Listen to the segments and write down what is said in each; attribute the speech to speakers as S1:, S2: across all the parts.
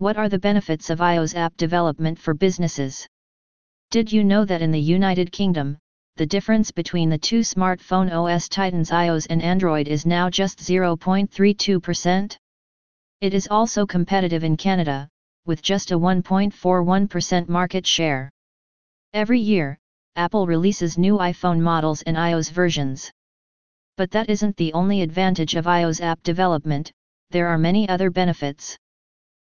S1: What are the benefits of iOS app development for businesses? Did you know that in the United Kingdom, the difference between the two smartphone OS titans iOS and Android is now just 0.32%? It is also competitive in Canada, with just a 1.41% market share. Every year, Apple releases new iPhone models and iOS versions. But that isn't the only advantage of iOS app development, there are many other benefits.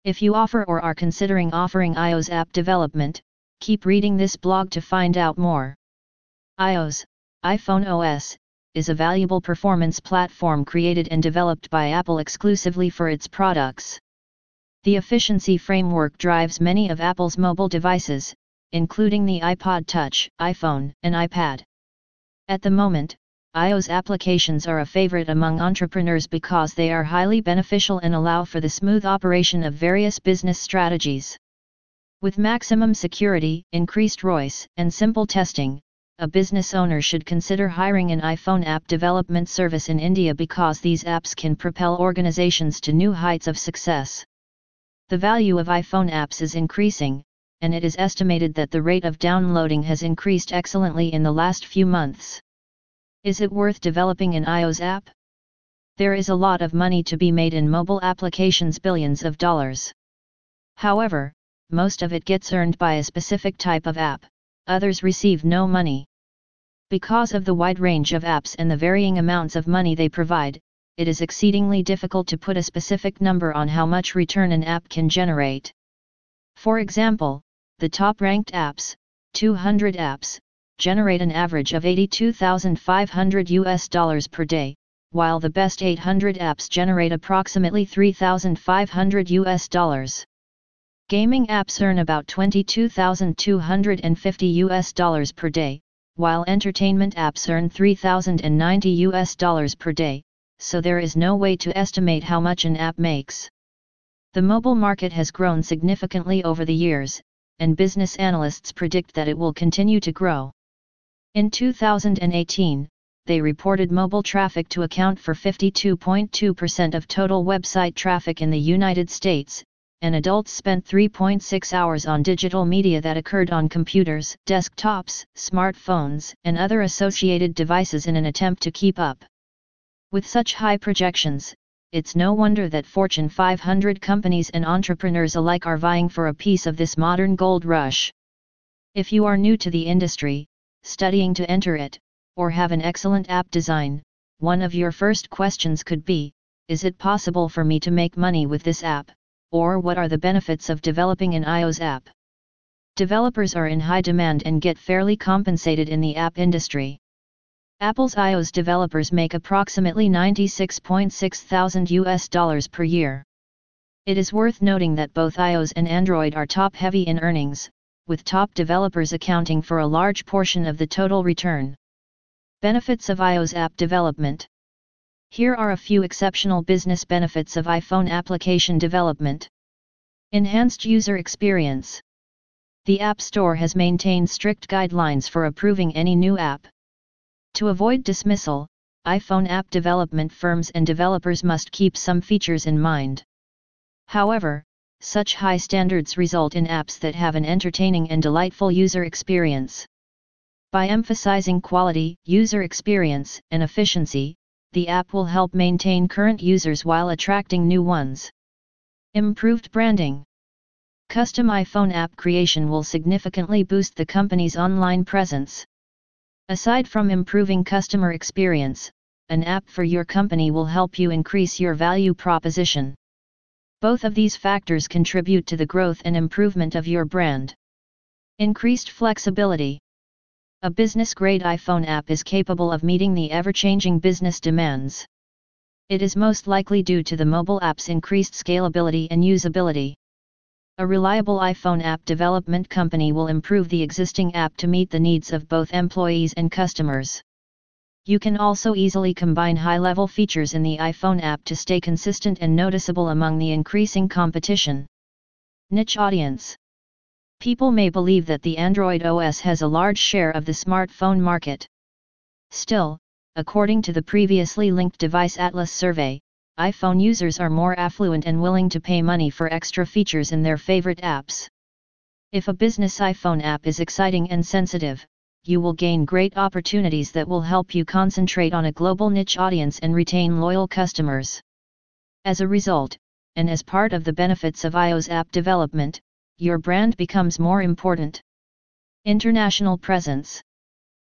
S1: If you offer or are considering offering iOS app development, keep reading this blog to find out more. iOS, iPhone OS, is a valuable performance platform created and developed by Apple exclusively for its products. The efficiency framework drives many of Apple's mobile devices, including the iPod Touch, iPhone, and iPad. At the moment, iOS applications are a favorite among entrepreneurs because they are highly beneficial and allow for the smooth operation of various business strategies. With maximum security, increased ROIs, and simple testing, a business owner should consider hiring an iPhone app development service in India because these apps can propel organizations to new heights of success. The value of iPhone apps is increasing, and it is estimated that the rate of downloading has increased excellently in the last few months. Is it worth developing an iOS app? There is a lot of money to be made in mobile applications billions of dollars. However, most of it gets earned by a specific type of app, others receive no money. Because of the wide range of apps and the varying amounts of money they provide, it is exceedingly difficult to put a specific number on how much return an app can generate. For example, the top ranked apps, 200 apps, generate an average of 82,500 US dollars per day, while the best 800 apps generate approximately 3,500 US dollars. Gaming apps earn about 22,250 US dollars per day, while entertainment apps earn 3,090 US dollars per day, so there is no way to estimate how much an app makes. The mobile market has grown significantly over the years, and business analysts predict that it will continue to grow. In 2018, they reported mobile traffic to account for 52.2% of total website traffic in the United States, and adults spent 3.6 hours on digital media that occurred on computers, desktops, smartphones, and other associated devices in an attempt to keep up. With such high projections, it's no wonder that Fortune 500 companies and entrepreneurs alike are vying for a piece of this modern gold rush. If you are new to the industry, studying to enter it, or have an excellent app design, one of your first questions could be, is it possible for me to make money with this app, or what are the benefits of developing an iOS app? Developers are in high demand and get fairly compensated in the app industry. Apple's iOS developers make approximately 96.6 thousand US dollars per year. It is worth noting that both iOS and Android are top heavy in earnings, with top developers accounting for a large portion of the total return. Benefits of iOS app development Here are a few exceptional business benefits of iPhone application development. Enhanced user experience. The App Store has maintained strict guidelines for approving any new app. To avoid dismissal, iPhone app development firms and developers must keep some features in mind. However, such high standards result in apps that have an entertaining and delightful user experience. By emphasizing quality, user experience, and efficiency, the app will help maintain current users while attracting new ones. Improved branding. Custom iPhone app creation will significantly boost the company's online presence. Aside from improving customer experience, an app for your company will help you increase your value proposition. Both of these factors contribute to the growth and improvement of your brand. Increased flexibility. A business grade iPhone app is capable of meeting the ever changing business demands. It is most likely due to the mobile app's increased scalability and usability. A reliable iPhone app development company will improve the existing app to meet the needs of both employees and customers. You can also easily combine high-level features in the iPhone app to stay consistent and noticeable among the increasing competition. Niche audience. People may believe that the Android OS has a large share of the smartphone market. Still, according to the previously linked Device Atlas survey, iPhone users are more affluent and willing to pay money for extra features in their favorite apps. If a business iPhone app is exciting and sensitive, you will gain great opportunities that will help you concentrate on a global niche audience and retain loyal customers. As a result, and as part of the benefits of iOS app development, your brand becomes more important. International presence.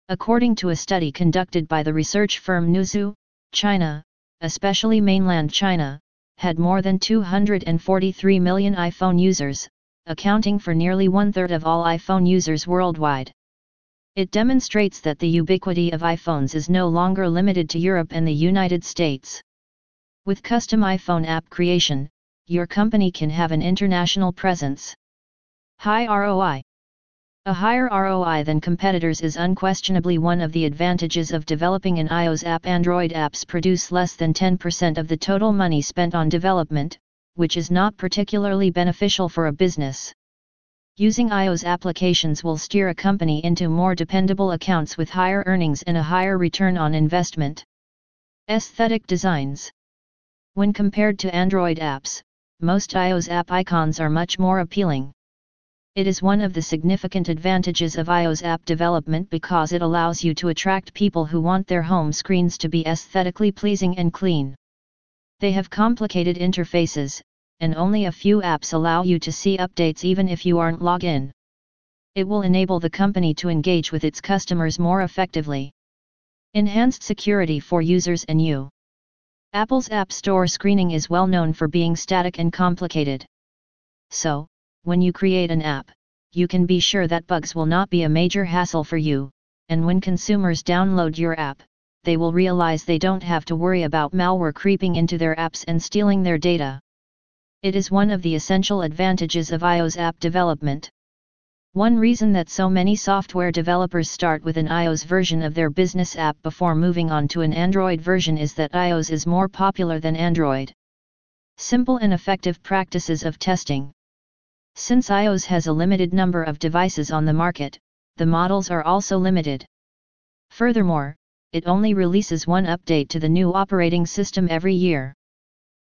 S1: According to a study conducted by the research firm Newzoo, China, especially mainland China, had more than 243 million iPhone users, accounting for nearly one third of all iPhone users worldwide. It demonstrates that the ubiquity of iPhones is no longer limited to Europe and the United States. With custom iPhone app creation, your company can have an international presence. High ROI A higher ROI than competitors is unquestionably one of the advantages of developing an iOS app. Android apps produce less than 10% of the total money spent on development, which is not particularly beneficial for a business. Using iOS applications will steer a company into more dependable accounts with higher earnings and a higher return on investment. Aesthetic designs. When compared to Android apps, most iOS app icons are much more appealing. It is one of the significant advantages of iOS app development because it allows you to attract people who want their home screens to be aesthetically pleasing and clean. They have complicated interfaces, and only a few apps allow you to see updates even if you aren't logged in. It will enable the company to engage with its customers more effectively. Enhanced security for users and you. Apple's App Store screening is well known for being static and complicated. So, when you create an app, you can be sure that bugs will not be a major hassle for you, and when consumers download your app, they will realize they don't have to worry about malware creeping into their apps and stealing their data. It is one of the essential advantages of iOS app development. One reason that so many software developers start with an iOS version of their business app before moving on to an Android version is that iOS is more popular than Android. Simple and effective practices of testing. Since iOS has a limited number of devices on the market, the models are also limited. Furthermore, it only releases one update to the new operating system every year.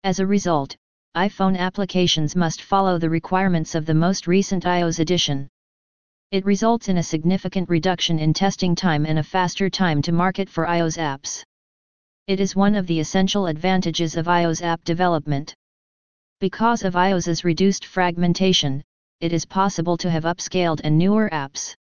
S1: As a result, iPhone applications must follow the requirements of the most recent iOS edition. It results in a significant reduction in testing time and a faster time to market for iOS apps. It is one of the essential advantages of iOS app development. Because of iOS's reduced fragmentation, it is possible to have upscaled and newer apps.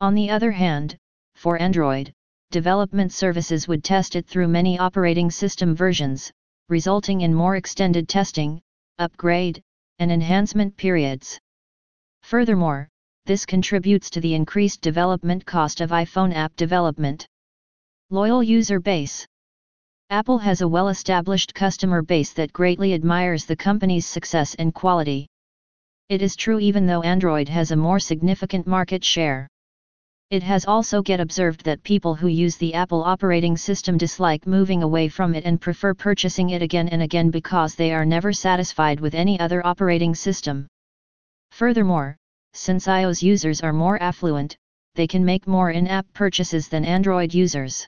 S1: On the other hand, for Android, development services would test it through many operating system versions, resulting in more extended testing, upgrade, and enhancement periods. Furthermore, this contributes to the increased development cost of iPhone app development. Loyal user base Apple has a well-established customer base that greatly admires the company's success and quality. It is true even though Android has a more significant market share. It has also get observed that people who use the Apple operating system dislike moving away from it and prefer purchasing it again and again because they are never satisfied with any other operating system. Furthermore, since iOS users are more affluent, they can make more in-app purchases than Android users.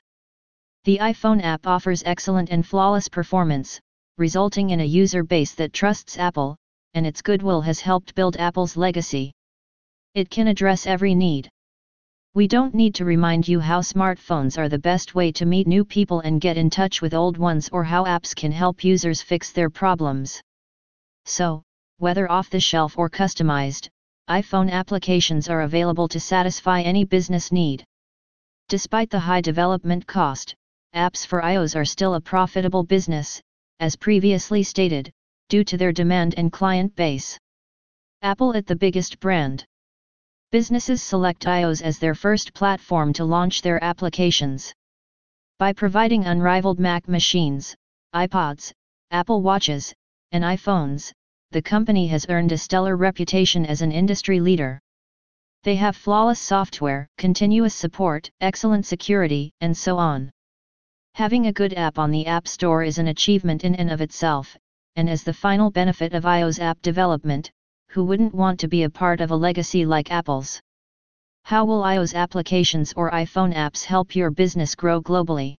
S1: The iPhone app offers excellent and flawless performance, resulting in a user base that trusts Apple, and its goodwill has helped build Apple's legacy. It can address every need. We don't need to remind you how smartphones are the best way to meet new people and get in touch with old ones or how apps can help users fix their problems. So, whether off the shelf or customized, iPhone applications are available to satisfy any business need. Despite the high development cost, apps for iOS are still a profitable business, as previously stated, due to their demand and client base. Apple at the biggest brand. Businesses select iOS as their first platform to launch their applications. By providing unrivaled Mac machines, iPods, Apple Watches, and iPhones, the company has earned a stellar reputation as an industry leader. They have flawless software, continuous support, excellent security, and so on. Having a good app on the App Store is an achievement in and of itself, and as the final benefit of iOS app development, who wouldn't want to be a part of a legacy like Apple's? How will iOS applications or iPhone apps help your business grow globally?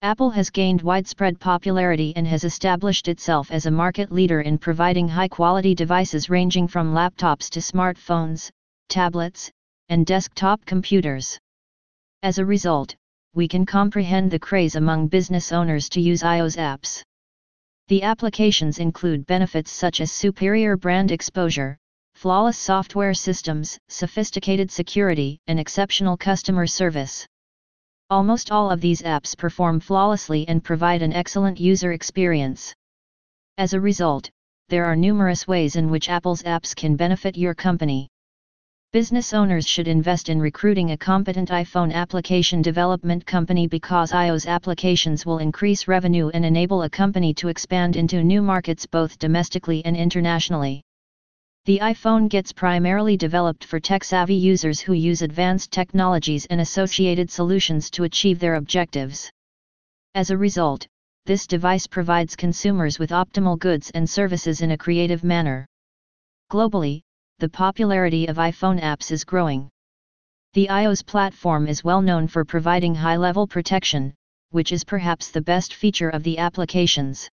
S1: Apple has gained widespread popularity and has established itself as a market leader in providing high-quality devices ranging from laptops to smartphones, tablets, and desktop computers. As a result, we can comprehend the craze among business owners to use iOS apps. The applications include benefits such as superior brand exposure, flawless software systems, sophisticated security, and exceptional customer service. Almost all of these apps perform flawlessly and provide an excellent user experience. As a result, there are numerous ways in which Apple's apps can benefit your company. Business owners should invest in recruiting a competent iPhone application development company because iOS applications will increase revenue and enable a company to expand into new markets both domestically and internationally. The iPhone gets primarily developed for tech-savvy users who use advanced technologies and associated solutions to achieve their objectives. As a result, this device provides consumers with optimal goods and services in a creative manner. Globally, the popularity of iPhone apps is growing. The iOS platform is well known for providing high-level protection, which is perhaps the best feature of the applications.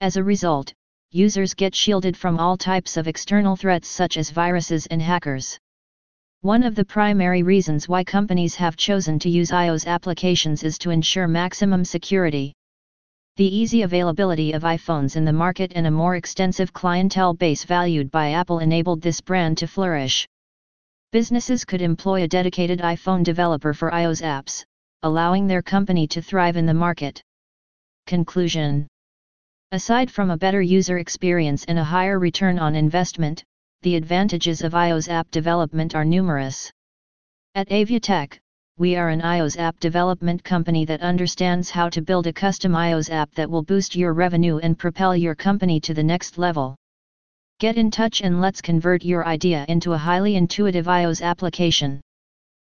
S1: As a result, users get shielded from all types of external threats such as viruses and hackers. One of the primary reasons why companies have chosen to use iOS applications is to ensure maximum security. The easy availability of iPhones in the market and a more extensive clientele base valued by Apple enabled this brand to flourish. Businesses could employ a dedicated iPhone developer for iOS apps, allowing their company to thrive in the market. Conclusion Aside from a better user experience and a higher return on investment, the advantages of iOS app development are numerous. At Aviatech, we are an iOS app development company that understands how to build a custom iOS app that will boost your revenue and propel your company to the next level. Get in touch and let's convert your idea into a highly intuitive iOS application.